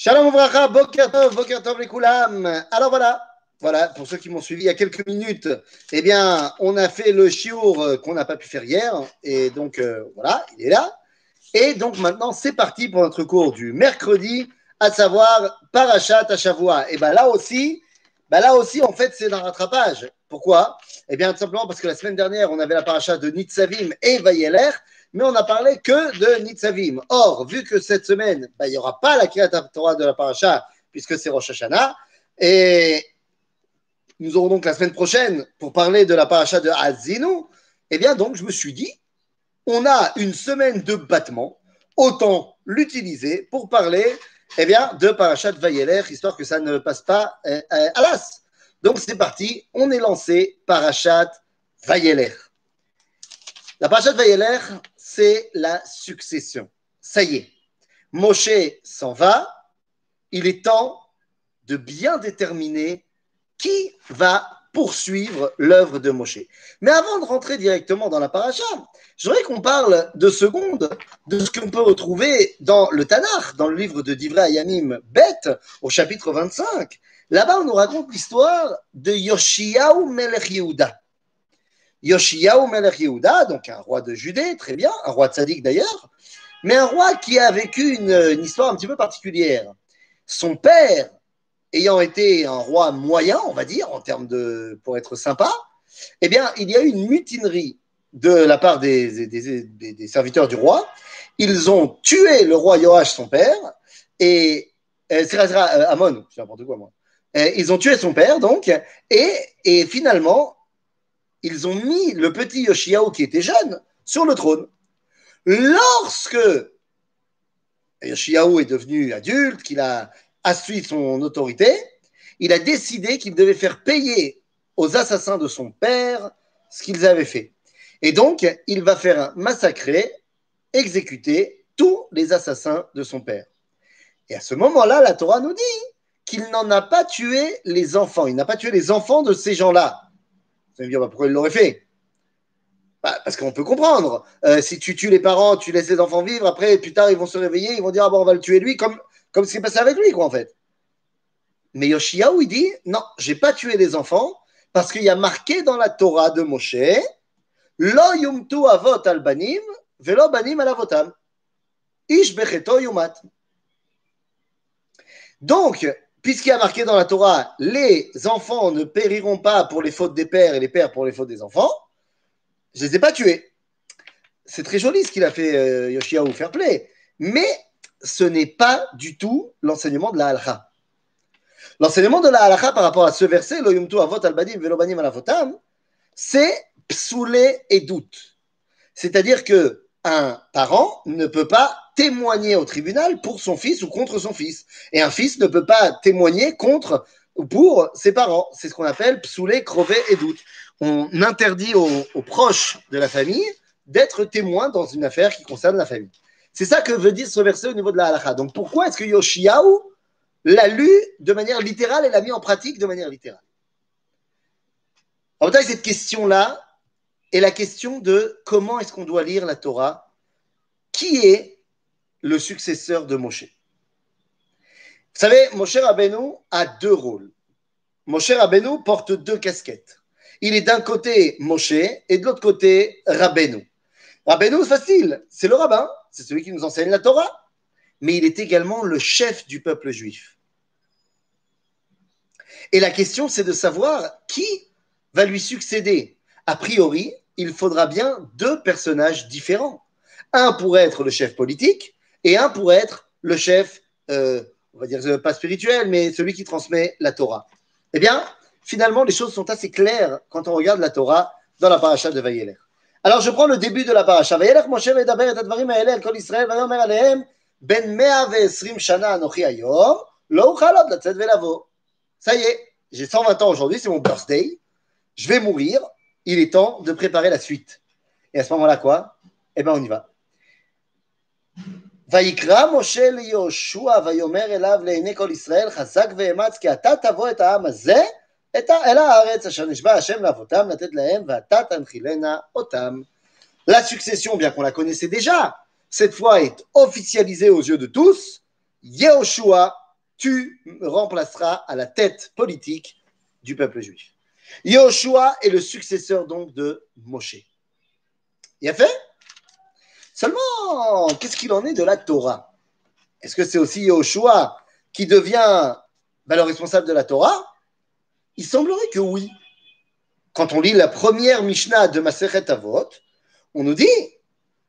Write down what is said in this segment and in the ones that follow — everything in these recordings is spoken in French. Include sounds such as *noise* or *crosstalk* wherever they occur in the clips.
Shalom Ouvracha, Boker Tov, Boker Tov les Koulam. Alors voilà, voilà, pour ceux qui m'ont suivi il y a quelques minutes, eh bien, on a fait le chiour euh, qu'on n'a pas pu faire hier. Et donc, euh, voilà, il est là. Et donc, maintenant, c'est parti pour notre cours du mercredi, à savoir Parachat à Shavua. Et bien là aussi, ben là aussi, en fait, c'est un rattrapage. Pourquoi? Eh bien, tout simplement parce que la semaine dernière, on avait la paracha de Nitzavim et Vayeler, mais on n'a parlé que de Nitzavim. Or, vu que cette semaine, ben, il n'y aura pas la Kriyat Torah de la paracha, puisque c'est Rosh Hashanah, et nous aurons donc la semaine prochaine pour parler de la paracha de Azinu, eh bien, donc, je me suis dit, on a une semaine de battement, autant l'utiliser pour parler eh bien, de Parachat Vayeler, histoire que ça ne passe pas euh, euh, à l'as. Donc c'est parti, on est lancé Parachat Vayeler. La Parachat Vayeler, c'est la succession. Ça y est, Moshe s'en va, il est temps de bien déterminer qui va poursuivre l'œuvre de Moshe. Mais avant de rentrer directement dans la paracha, je voudrais qu'on parle de secondes de ce qu'on peut retrouver dans le Tanakh, dans le livre de Divrei Ayamim Bet, au chapitre 25. Là-bas, on nous raconte l'histoire de Yoshiyahu Melech Yehuda. Yoshiyahu Melech Yehuda, donc un roi de Judée, très bien, un roi Sadiq d'ailleurs, mais un roi qui a vécu une, histoire un petit peu particulière. Son père ayant été un roi moyen, on va dire, en termes de, pour être sympa, eh bien, il y a eu une mutinerie de la part des, serviteurs du roi. Ils ont tué le roi Joach, son père, et euh, euh, Amon, c'est n'importe quoi moi. Euh, ils ont tué son père, donc, et, et finalement, ils ont mis le petit Yoshiao, qui était jeune, sur le trône. Lorsque Yoshiao est devenu adulte, qu'il a a suivre son autorité, il a décidé qu'il devait faire payer aux assassins de son père ce qu'ils avaient fait. Et donc, il va faire massacrer, exécuter tous les assassins de son père. Et à ce moment-là, la Torah nous dit qu'il n'en a pas tué les enfants. Il n'a pas tué les enfants de ces gens-là. Vous allez bah, pourquoi il l'aurait fait? Bah, Parce qu'on peut comprendre. Euh, si tu tues les parents, tu laisses les enfants vivre, après, plus tard, ils vont se réveiller, ils vont dire, ah bon, on va le tuer lui, comme comme ce qui est passé avec lui, quoi, en fait. Mais Yoshiaou, il dit Non, j'ai pas tué les enfants parce qu'il y a marqué dans la Torah de Moshe Lo yumtu avot al banim, velo banim al avotam. Ish becheto yumat. Donc, puisqu'il y a marqué dans la Torah Les enfants ne périront pas pour les fautes des pères et les pères pour les fautes des enfants, je ne les ai pas tués. C'est très joli ce qu'il a fait euh, Yoshiaou, fair play. Mais ce n'est pas du tout l'enseignement de la halakha. L'enseignement de la halakha par rapport à ce verset, lo avot al badim velo banim al c'est psoulé et doute. C'est-à-dire que un parent ne peut pas témoigner au tribunal pour son fils ou contre son fils. Et un fils ne peut pas témoigner contre ou pour ses parents. C'est ce qu'on appelle psoulé, crevé et doute. On interdit aux, proches de la famille d'être témoins dans une affaire qui concerne la famille. C'est ça que veut dire ce verset au niveau de la halakha. Donc pourquoi est-ce que Yoshiaou l'a lu de manière littérale et l'a mis en pratique de manière littérale? En fait, cette question-là est la question de comment est-ce qu'on doit lire la Torah? Qui est le successeur de Moshe Vous savez, Moshe Rabbeinu a deux rôles. Moshe Rabbeinu porte deux casquettes. Il est d'un côté Moshe et de l'autre côté Rabbeinu. Rabbeinu, c'est facile, c'est le rabbin c'est celui qui nous enseigne la Torah, mais il est également le chef du peuple juif. Et la question, c'est de savoir qui va lui succéder. A priori, il faudra bien deux personnages différents. Un pourrait être le chef politique et un pour être le chef, euh, on va dire pas spirituel, mais celui qui transmet la Torah. Eh bien, finalement, les choses sont assez claires quand on regarde la Torah dans la paracha de Vayeler. Alors, je prends le début de la paracha. Vayeler Moshe vedaber et advarim ha'elel kol ben 120 shana anochi hayom lo velavo. Ça y est, j'ai 120 ans aujourd'hui, c'est mon birthday. Je vais mourir. Il est temps de préparer la suite. Et à ce moment-là, quoi? Eh bien, on y va. ויקרא משה ליהושע ויאמר אליו לעיני כל ישראל חזק ואמץ כי אתה תבוא את העם הזה la succession, bien qu'on la connaissait déjà, cette fois est officialisée aux yeux de tous. Yehoshua tu me remplaceras à la tête politique du peuple juif. Yoshua est le successeur donc de Moshe. Il a fait Seulement, qu'est-ce qu'il en est de la Torah? Est-ce que c'est aussi Yoshua qui devient ben, le responsable de la Torah? Il semblerait que oui. Quand on lit la première Mishnah de Maseret Avot, on nous dit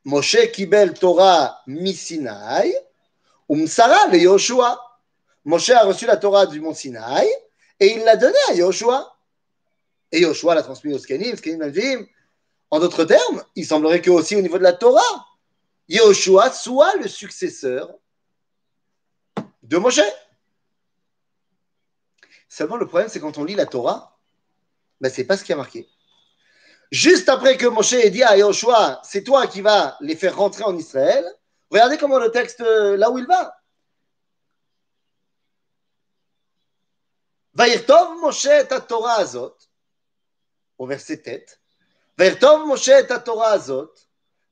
Moshe kibel Torah misinai, umsara le Yoshua. Moshe a reçu la Torah du mont Sinaï et il l'a donnée à Yoshua. Et Yoshua l'a transmis au Skenim, Skenim En d'autres termes, il semblerait que aussi au niveau de la Torah, Yehoshua soit le successeur de Moshe. Seulement, le problème, c'est quand on lit la Torah, ben, ce n'est pas ce qui a marqué. Juste après que Moshe ait dit à Yehoshua, c'est toi qui vas les faire rentrer en Israël, regardez comment le texte, euh, là où il va. Vaïrtov Moshe et Torah azot, au verset tête, Vaïrtov Moshe et Torah azot,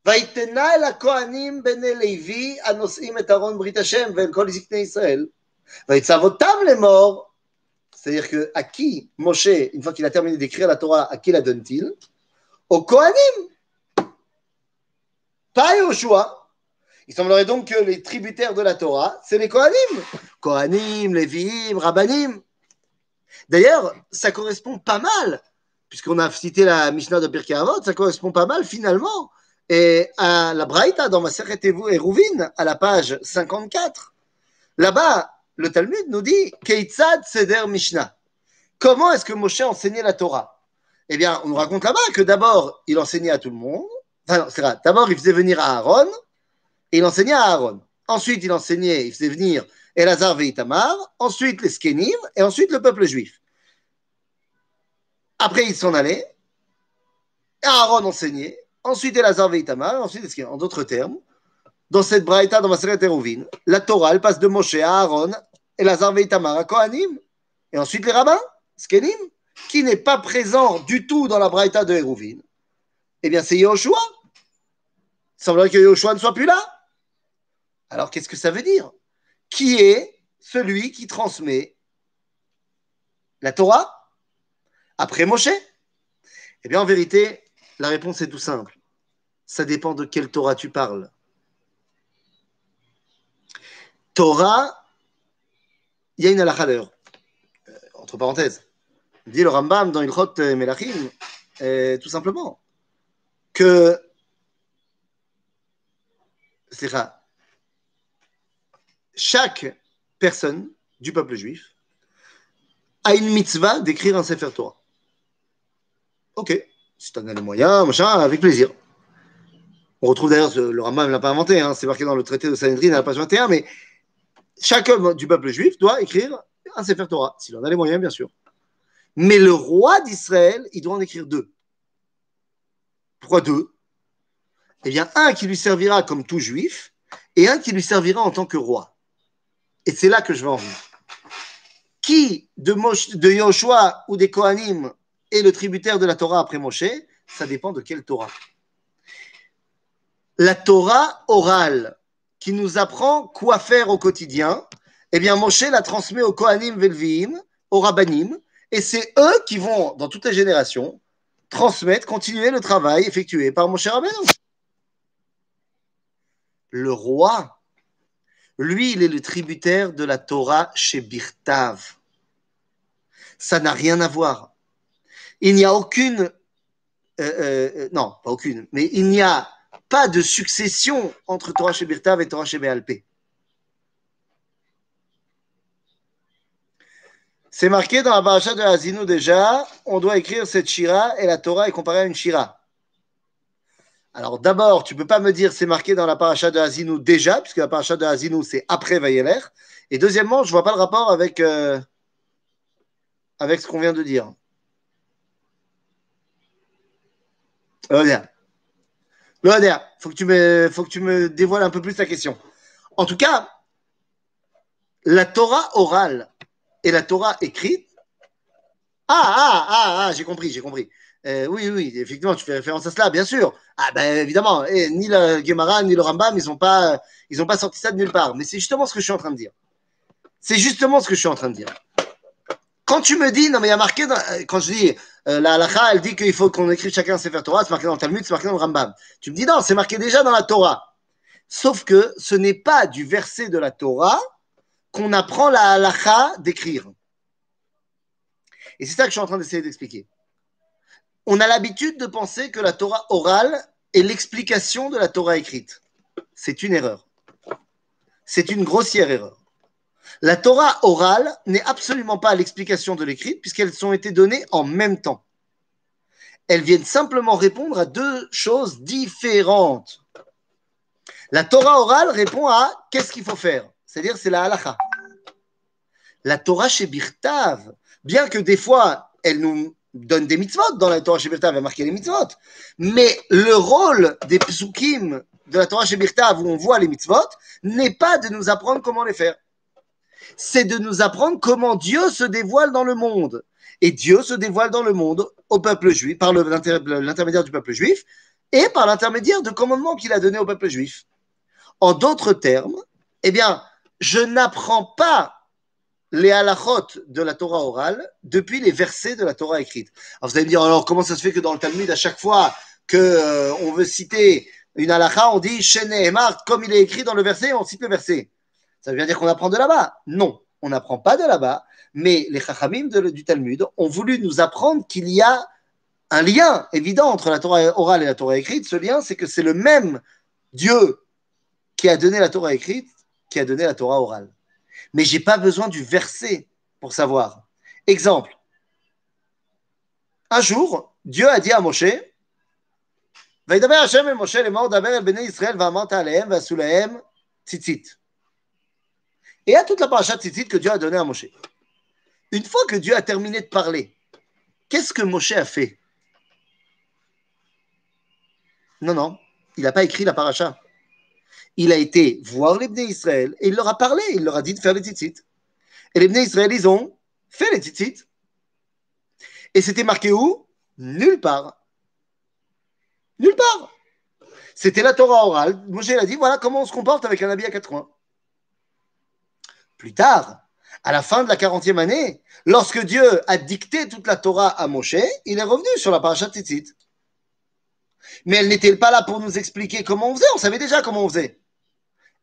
ויתנה אל הכהנים בני לוי הנושאים את ארון ברית השם ואל כל זקני ישראל, ויצב אותם לאמור, c'est-à-dire que à qui Moshe, une fois qu'il a terminé d'écrire la Torah, à qui la donne-t-il Aux Kohanim, pas Yoshua. Il semblerait donc que les tributaires de la Torah, c'est les Kohanim. Kohanim, Lévi'im, Rabbanim. D'ailleurs, ça correspond pas mal, puisqu'on a cité la Mishnah de Pirkei Avot, ça correspond pas mal finalement et à la Braïta dans ma et Rouvin, à la page 54. Là-bas, le Talmud nous dit Keitzad Seder Mishnah. Comment est-ce que Moshe enseignait la Torah? Eh bien, on nous raconte là-bas que d'abord, il enseignait à tout le monde. Enfin, c'est vrai. D'abord, il faisait venir à Aaron il enseignait à Aaron. Ensuite, il enseignait, il faisait venir Elazar et ensuite les Skenim, et ensuite le peuple juif. Après, il s'en allait, Aaron enseignait, ensuite Elazar et Itamar, ensuite. En d'autres termes, dans cette braïta, dans Maseret Erovin, la Torah, elle passe de Moshe à Aaron, Elazar et Itamar à Kohanim, et ensuite les rabbins, Skenim, qui n'est pas présent du tout dans la braïta de Erovin. Eh bien, c'est Yoshua. Il semblerait que Yoshua ne soit plus là. Alors, qu'est-ce que ça veut dire qui est celui qui transmet la Torah après Moshe? Eh bien, en vérité, la réponse est tout simple. Ça dépend de quelle Torah tu parles. Torah, il y a une halakha euh, entre parenthèses. Dit le Rambam dans Ilchot Melachim, euh, tout simplement, que c'est chaque personne du peuple juif a une mitzvah d'écrire un Sefer Torah. Ok, si tu en as les moyens, machin, avec plaisir. On retrouve d'ailleurs, le Rambam ne l'a pas inventé, hein, c'est marqué dans le traité de Sanhedrin à la page 21, mais chaque homme du peuple juif doit écrire un Sefer Torah, s'il en a les moyens, bien sûr. Mais le roi d'Israël, il doit en écrire deux. Pourquoi deux? Eh bien, un qui lui servira comme tout juif, et un qui lui servira en tant que roi. Et c'est là que je vais en venir. Qui de, Moshe, de Yoshua ou des Kohanim est le tributaire de la Torah après Moshe? Ça dépend de quelle Torah. La Torah orale qui nous apprend quoi faire au quotidien, eh bien Moshe la transmet aux Kohanim Velviim, aux Rabbanim, et c'est eux qui vont, dans toutes les générations, transmettre, continuer le travail effectué par Moshe Rabbeinu. Le roi lui, il est le tributaire de la Torah chez Birtav. Ça n'a rien à voir. Il n'y a aucune, euh, euh, non, pas aucune, mais il n'y a pas de succession entre Torah chez Birtav et Torah chez Béalpé. C'est marqué dans la paracha de Hazinou déjà, on doit écrire cette Shira et la Torah est comparée à une Shira. Alors d'abord, tu ne peux pas me dire c'est marqué dans la paracha de Hazinou déjà, puisque la paracha de Hazinou c'est après Vayeler. Et deuxièmement, je ne vois pas le rapport avec, euh, avec ce qu'on vient de dire. Il faut que tu me, faut que tu me dévoiles un peu plus ta question. En tout cas, la Torah orale et la Torah écrite. Ah, ah, ah, ah, j'ai compris, j'ai compris. Euh, oui, oui, effectivement, tu fais référence à cela, bien sûr. Ah ben évidemment, et ni le Gemara ni le Rambam, ils n'ont pas, ils pas sorti ça de nulle part. Mais c'est justement ce que je suis en train de dire. C'est justement ce que je suis en train de dire. Quand tu me dis, non mais il y a marqué, euh, quand je dis, euh, la halakha, elle dit qu'il faut qu'on écrive chacun un Sefer Torah, c'est marqué dans le Talmud, c'est marqué dans le Rambam. Tu me dis, non, c'est marqué déjà dans la Torah. Sauf que ce n'est pas du verset de la Torah qu'on apprend la halakha d'écrire. Et c'est ça que je suis en train d'essayer d'expliquer. On a l'habitude de penser que la Torah orale est l'explication de la Torah écrite. C'est une erreur. C'est une grossière erreur. La Torah orale n'est absolument pas l'explication de l'écrit, puisqu'elles ont été données en même temps. Elles viennent simplement répondre à deux choses différentes. La Torah orale répond à qu'est-ce qu'il faut faire, c'est-à-dire c'est la halacha. La Torah chez Birtav, bien que des fois elle nous donne des mitzvot, dans la Torah chez Birtav, elle a marqué les mitzvot, mais le rôle des psukim de la Torah chez Birtav où on voit les mitzvot n'est pas de nous apprendre comment les faire c'est de nous apprendre comment Dieu se dévoile dans le monde. Et Dieu se dévoile dans le monde au peuple juif, par l'intermédiaire du peuple juif et par l'intermédiaire de commandements qu'il a donnés au peuple juif. En d'autres termes, eh bien, je n'apprends pas les halachot de la Torah orale depuis les versets de la Torah écrite. Alors vous allez me dire, alors comment ça se fait que dans le Talmud, à chaque fois qu'on euh, veut citer une halacha, on dit Shene comme il est écrit dans le verset, on cite le verset. Ça veut dire qu'on apprend de là-bas Non, on n'apprend pas de là-bas, mais les chachamim du Talmud ont voulu nous apprendre qu'il y a un lien évident entre la Torah orale et la Torah écrite. Ce lien, c'est que c'est le même Dieu qui a donné la Torah écrite qui a donné la Torah orale. Mais j'ai pas besoin du verset pour savoir. Exemple. Un jour, Dieu a dit à Moshe, Hashem Moshe Israël tzitzit. Et à toute la paracha Tzitzit que Dieu a donnée à Moshe. Une fois que Dieu a terminé de parler, qu'est-ce que Moshe a fait? Non, non, il n'a pas écrit la paracha. Il a été voir les Bnei Israël et il leur a parlé, il leur a dit de faire les tzitzit. Et les Bnei Israël, ils ont fait les tzitzit. Et c'était marqué où? Nulle part. Nulle part. C'était la Torah orale. Moshe a dit voilà comment on se comporte avec un habit à quatre coins. Plus tard, à la fin de la 40e année, lorsque Dieu a dicté toute la Torah à Moshe, il est revenu sur la paracha Tzitzit. Mais elle n'était pas là pour nous expliquer comment on faisait, on savait déjà comment on faisait.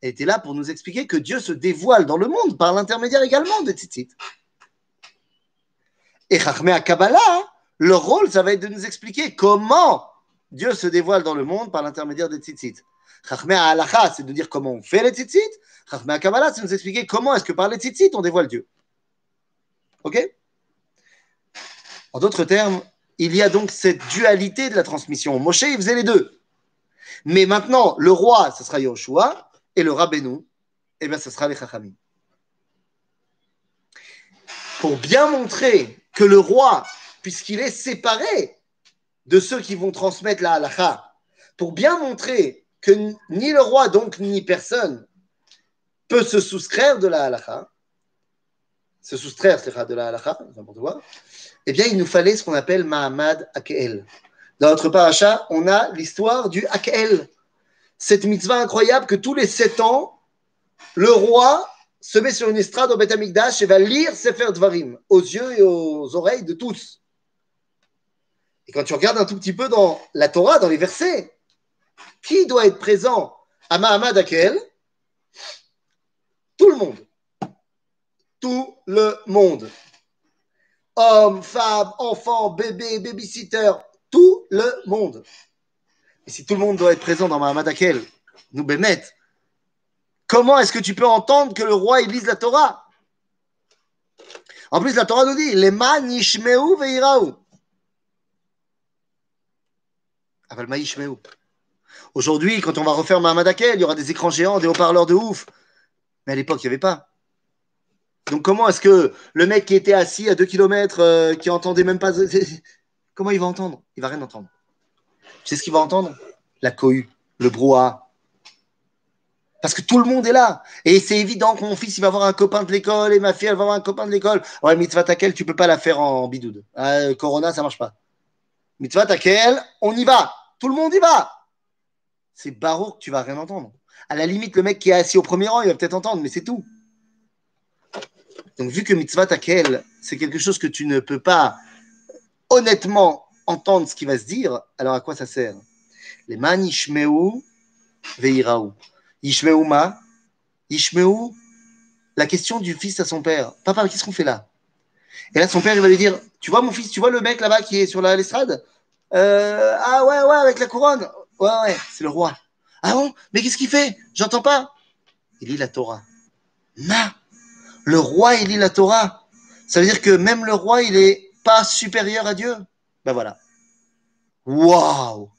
Elle était là pour nous expliquer que Dieu se dévoile dans le monde par l'intermédiaire également des Tzitzit. Et Chachmé à Kabbalah, leur rôle, ça va être de nous expliquer comment Dieu se dévoile dans le monde par l'intermédiaire des Tzitzit. Chachmé Halacha, c'est de dire comment on fait les Tzitzit. Chachmé Kabbalah, c'est de nous expliquer comment est-ce que par les Tzitzit, on dévoile Dieu. Ok? En d'autres termes, il y a donc cette dualité de la transmission. Moshe, il faisait les deux. Mais maintenant, le roi, ce sera Yoshua, et le Rabbeinu, eh bien, ce sera les Chachamim. Pour bien montrer que le roi, puisqu'il est séparé de ceux qui vont transmettre la halacha, pour bien montrer que ni le roi, donc ni personne, peut se soustraire de la halakha, se soustraire de la halakha, n'importe quoi, eh bien, il nous fallait ce qu'on appelle Mahamad Akel. Dans notre paracha, on a l'histoire du Akel. Cette mitzvah incroyable que tous les sept ans, le roi se met sur une estrade au Beth Amikdash et va lire Sefer Dvarim aux yeux et aux oreilles de tous. Et quand tu regardes un tout petit peu dans la Torah, dans les versets, qui doit être présent à Mahamad Akel? Tout le monde. Tout le monde. Hommes, femmes, enfants, bébés, babysitter, tout le monde. Et si tout le monde doit être présent dans Mahamad Akel, nous bémet, comment est-ce que tu peux entendre que le roi il lise la Torah? En plus, la Torah nous dit les man yishmeu veiraou. Aujourd'hui, quand on va refaire Mahamad Akel, il y aura des écrans géants, des haut-parleurs de ouf. Mais à l'époque, il n'y avait pas. Donc comment est-ce que le mec qui était assis à 2 km, euh, qui entendait même pas... *laughs* Comment il va entendre? Il va rien entendre. Tu sais ce qu'il va entendre? La cohue, le brouhaha. Parce que tout le monde est là. Et c'est évident que mon fils, il va avoir un copain de l'école et ma fille, elle va avoir un copain de l'école. Ouais, mitzvah takel, tu peux pas la faire en bidoude. Ah, corona, ça marche pas. Mitzvah takel, on y va. Tout le monde y va c'est Baroque, tu vas rien entendre. À la limite, le mec qui est assis au premier rang, il va peut-être entendre, mais c'est tout. Donc, vu que mitzvah takel, c'est quelque chose que tu ne peux pas honnêtement entendre ce qui va se dire, alors à quoi ça sert? Les man yishmeu veiraou. Yishmeu ma Yishmeu, la question du fils à son père. Papa, qu'est-ce qu'on fait là? Et là, son père, il va lui dire Tu vois, mon fils, tu vois le mec là-bas qui est sur l'estrade? Euh, Ah ouais, ouais, avec la couronne. Ouais, ouais, c'est le roi. Ah bon? Mais qu'est-ce qu'il fait? J'entends pas. Il lit la Torah. Ma Le roi, il lit la Torah. Ça veut dire que même le roi, il est pas supérieur à Dieu? Ben voilà. Waouh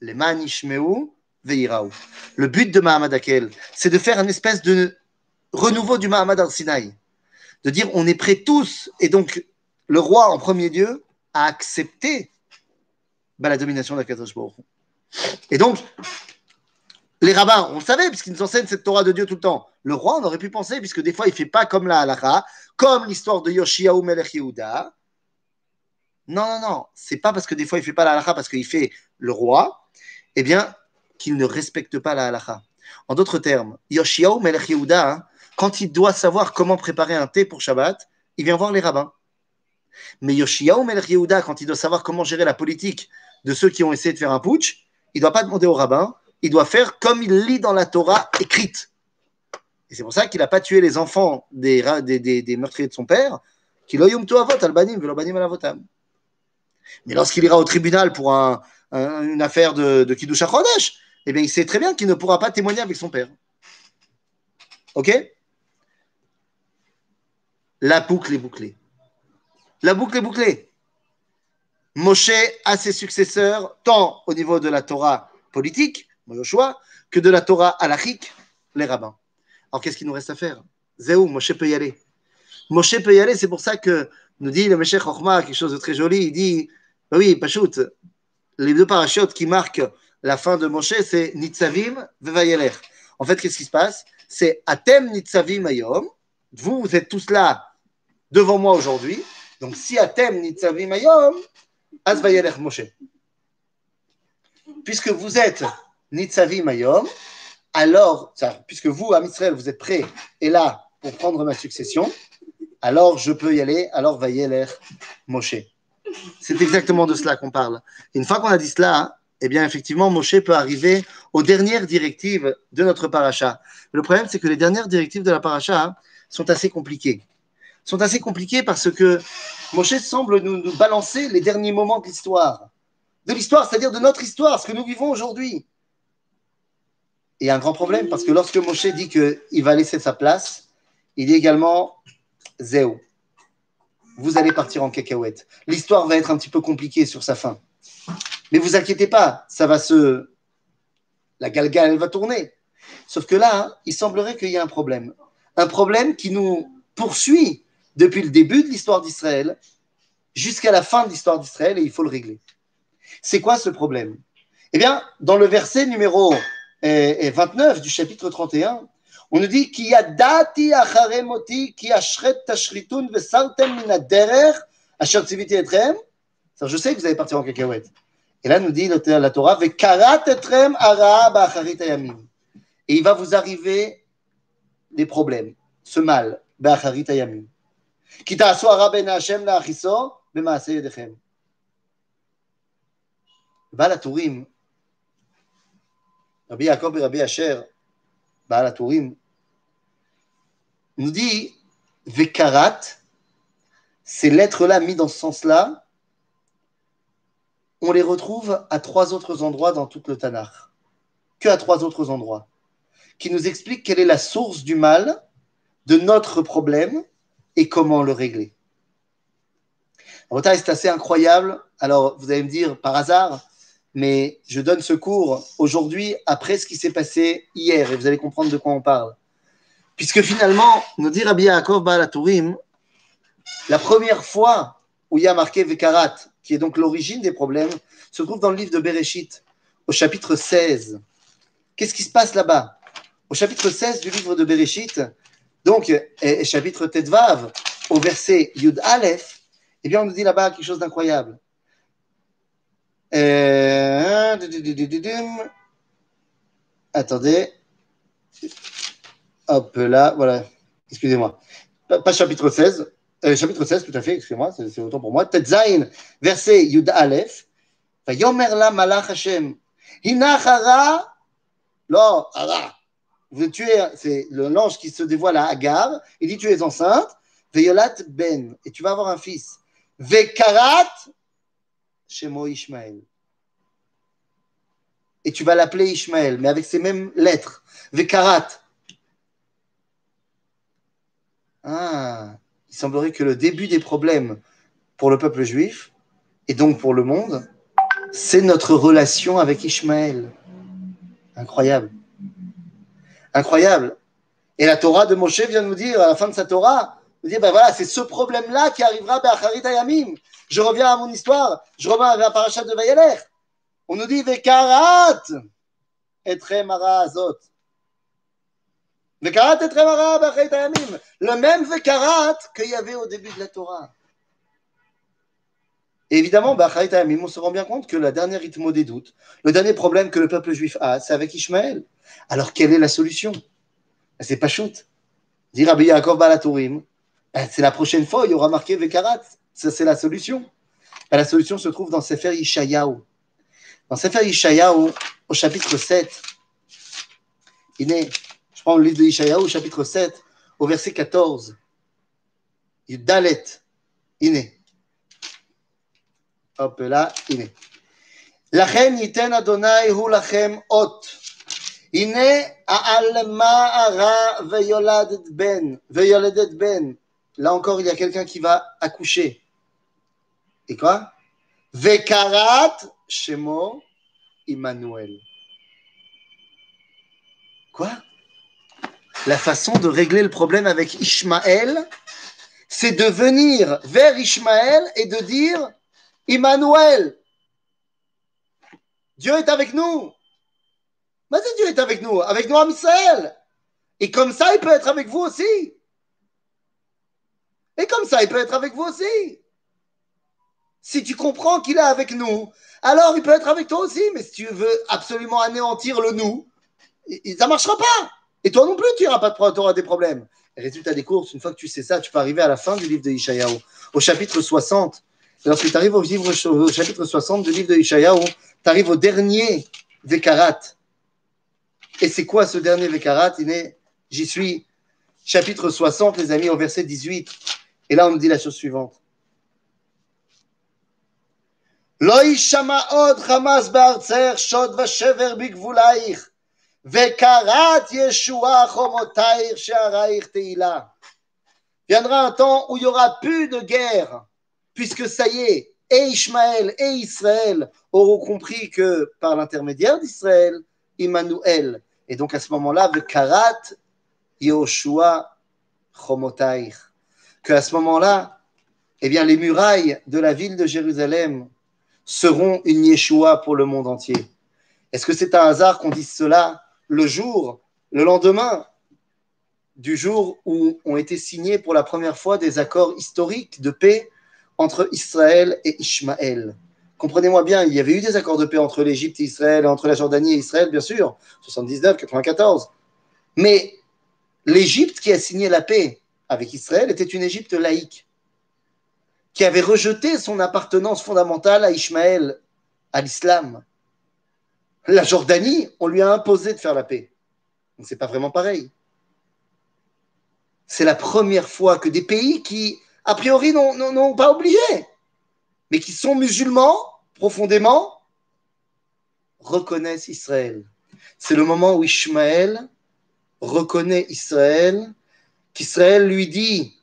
Les manishmeu veiraou. Le but de Mahamad Akel, c'est de faire une espèce de renouveau du Mahamad al-Sinaï. De dire on est prêts tous, et donc le roi en premier lieu a accepté ben, la domination de la Baruch Et donc, les rabbins, on le savait, puisqu'ils nous enseignent cette Torah de Dieu tout le temps. Le roi, on aurait pu penser, puisque des fois, il ne fait pas comme la halakha, comme l'histoire de Yoshiaou Melech Yehuda. Non, non, non, c'est pas parce que des fois, il ne fait pas la halakha, parce qu'il fait le roi, eh bien, qu'il ne respecte pas la halakha. En d'autres termes, Yoshiaou Melech Yehuda, hein, quand il doit savoir comment préparer un thé pour Shabbat, il vient voir les rabbins. Mais Yoshiaou Melech Yehuda, quand il doit savoir comment gérer la politique de ceux qui ont essayé de faire un putsch, il ne doit pas demander aux rabbins, il doit faire comme il lit dans la Torah écrite. Et c'est pour ça qu'il n'a pas tué les enfants des, des, meurtriers de son père, qu'il Mais lorsqu'il ira au tribunal pour une affaire de, de Kiddush eh bien, il sait très bien qu'il ne pourra pas témoigner avec son père. Ok? La boucle est bouclée. La boucle est bouclée. Moshe a ses successeurs, tant au niveau de la Torah politique, choix, que de la Torah halachique, les rabbins. Alors qu'est-ce qu'il nous reste à faire? Zéou, Moshe peut y aller. Moshe peut y aller, c'est pour ça que nous dit le Meshech Chochma quelque chose de très joli. Il dit bah oui, Pachout, les deux parachutes qui marquent la fin de Moshe, c'est Nitzavim Vevayeler. En fait, qu'est-ce qui se passe? C'est Atem Nitzavim Ayom. Vous, vous êtes tous là devant moi aujourd'hui. Donc, si Atem Nitzavim Ayom, Az Moshe. Puisque vous êtes Nitzavim Ayom, alors, puisque vous, à Israël, vous êtes prêts et là pour prendre ma succession, alors je peux y aller, alors Vayeler Moshe. C'est exactement de cela qu'on parle. une fois qu'on a dit cela, eh bien, effectivement, Moshe peut arriver aux dernières directives de notre paracha. Le problème, c'est que les dernières directives de la paracha sont assez compliquées. Sont assez compliquées parce que Moshe semble nous, balancer les derniers moments de l'histoire. De l'histoire, c'est-à-dire de notre histoire, ce que nous vivons aujourd'hui. Et un grand problème parce que lorsque Moshe dit qu'il va laisser sa place, il dit également Zéo. Vous allez partir en cacahuète. L'histoire va être un petit peu compliquée sur sa fin. Mais vous inquiétez pas, ça va se. La galgale, elle va tourner. Sauf que là, il semblerait qu'il y ait un problème. Un problème qui nous poursuit depuis le début de l'histoire d'Israël jusqu'à la fin de l'histoire d'Israël et il faut le régler. C'est quoi ce problème? Eh bien, dans le verset numéro 29 euh, du chapitre 31, on nous dit acharemoti ki ashret tashritun vesartem asher tziviti etrem. Je sais que vous allez partir en cacahuète. Et là, nous dit la Torah, Et il va vous arriver des problèmes, ce mal, ba'acharit ayamim. Ben Hashem la achiso, b'maaseh yedechem. Baal HaTurim, Rabbi Yaakov et Rabbi Asher, Baal HaTurim, nous dit, Vekarat, ces lettres-là mises dans ce sens-là, on les retrouve à trois autres endroits dans tout le Tanakh. Que à trois autres endroits. Qui nous expliquent quelle est la source du mal, de notre problème et comment le régler. C'est assez incroyable. Alors, vous allez me dire par hasard, mais je donne ce cours aujourd'hui après ce qui s'est passé hier et vous allez comprendre de quoi on parle. Puisque finalement, nous dit Rabbi Yaakov Baal la première fois où il y a marqué Vekarat, qui est donc l'origine des problèmes, se trouve dans le livre de Bereshit, au chapitre 16. Qu'est-ce qui se passe là-bas? Au chapitre 16 du livre de Bereshit, donc, et, chapitre Tedvav, au verset Yud Aleph, eh bien, on nous dit là-bas quelque chose d'incroyable. Euh, attendez. Hop là, voilà. Excusez-moi. pas, chapitre 16, euh, chapitre 16, tout à fait, excusez-moi, c'est autant pour moi. Tetzain, verset Yud Aleph. Yomer la malach Hashem. Hinachara, lo, ara. Tu es, c'est le l'ange qui se dévoile à Agar. Il dit tu es enceinte. Veyolat ben, et tu vas avoir un fils. Vekarat, Shemo Ishmael. Et tu vas l'appeler Ishmael, mais avec ces mêmes lettres. Vekarat. Ah, il semblerait que le début des problèmes pour le peuple juif, et donc pour le monde, c'est notre relation avec Ishmael. Incroyable. Incroyable. Et la Torah de Moshe vient nous dire, à la fin de sa Torah, nous dire, ben voilà, c'est ce problème-là qui arrivera Be'acharit Ayamim. Je reviens à mon histoire, je reviens à la parachat de Vayeler. On nous dit, Vekarat, etre mara azot. Vekarat mara Ayamim. Le même Vekarat qu'il y avait au début de la Torah. Et évidemment, Ayamim, on se rend bien compte que la dernière rythme des doutes, le dernier problème que le peuple juif a, c'est avec Ishmaël. Alors, quelle est la solution? C'est pas shoot. Dit Rabbi ben, c'est la prochaine fois, il y aura marqué Vekarat. C'est la solution. Ben, la solution se trouve dans Sefer Ishayahu. Dans Sefer Ishayahu, au chapitre 7, il est, je prends le livre de Ishayahu, au chapitre 7, au verset 14. Dalet, il est. Hop là, il est. לכן ייתן אדוני הוא לכם אות. הנה העלמה הרע ויולדת בן, ויולדת בן. Là encore, il y a quelqu'un qui va accoucher. Et quoi Vekarat Shemo Emmanuel. Quoi La façon de régler le problème avec Ishmaël, c'est de venir vers Ishmaël et de dire Emmanuel. Dieu est avec nous. Mais Dieu est avec nous, avec nous Israël. Et comme ça, il peut être avec vous aussi. Et comme ça, il peut être avec vous aussi. Si tu comprends qu'il est avec nous, alors il peut être avec toi aussi. Mais si tu veux absolument anéantir le nous, ça ne marchera pas. Et toi non plus, tu n'auras pas de des problèmes. résultat des courses, une fois que tu sais ça, tu peux arriver à la fin du livre de Ishayahu, au chapitre 60. Lorsque tu arrives au, chapitre 60 du livre de Ishayahu, tu arrives au dernier Vekarat. Et c'est quoi ce dernier Vekarat? J'y suis. Chapitre 60, les amis, au verset 18. Et là, on nous dit la chose suivante. Viendra un temps où il n'y aura plus de guerre, puisque ça y est, et Ishmaël et Israël auront compris que par l'intermédiaire d'Israël, Emmanuel. Et donc à ce moment-là, Vekarat Yoshua Chomotair qu'à ce moment-là, eh bien, les murailles de la ville de Jérusalem seront une Yeshua pour le monde entier. Est-ce que c'est un hasard qu'on dise cela le jour, le lendemain du jour où ont été signés pour la première fois des accords historiques de paix entre Israël et Ishmaël Comprenez-moi bien, il y avait eu des accords de paix entre l'Égypte et Israël, entre la Jordanie et Israël, bien sûr, 79, 94. Mais l'Égypte qui a signé la paix avec Israël était une Égypte laïque, qui avait rejeté son appartenance fondamentale à Ishmaël, à l'islam. La Jordanie, on lui a imposé de faire la paix. Donc c'est pas vraiment pareil. C'est la première fois que des pays qui, a priori, n'ont pas obligé, mais qui sont musulmans profondément, reconnaissent Israël. C'est le moment où Ishmaël reconnaît Israël qu'Israël lui dit,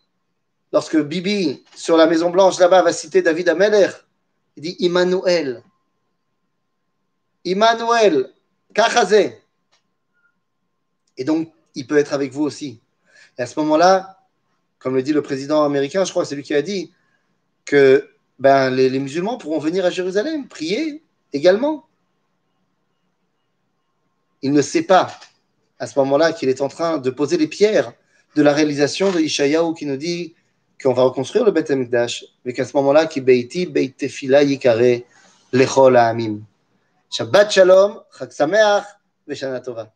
lorsque Bibi, sur la Maison Blanche là-bas, va citer David Ameler, il dit Immanuel. Immanuel, Kachazé. Et donc, il peut être avec vous aussi. Et à ce moment-là, comme le dit le président américain, je crois, c'est lui qui a dit que ben, les, musulmans pourront venir à Jérusalem, prier également. Il ne sait pas à ce moment-là qu'il est en train de poser les pierres de la réalisation de Ishayahu qui nous dit qu'on va reconstruire le Beth Amikdash, mais qu'à ce moment-là, qui beiti beit tefila yikare lechol ha'amim. Shabbat shalom, chag sameach, v'shana tova.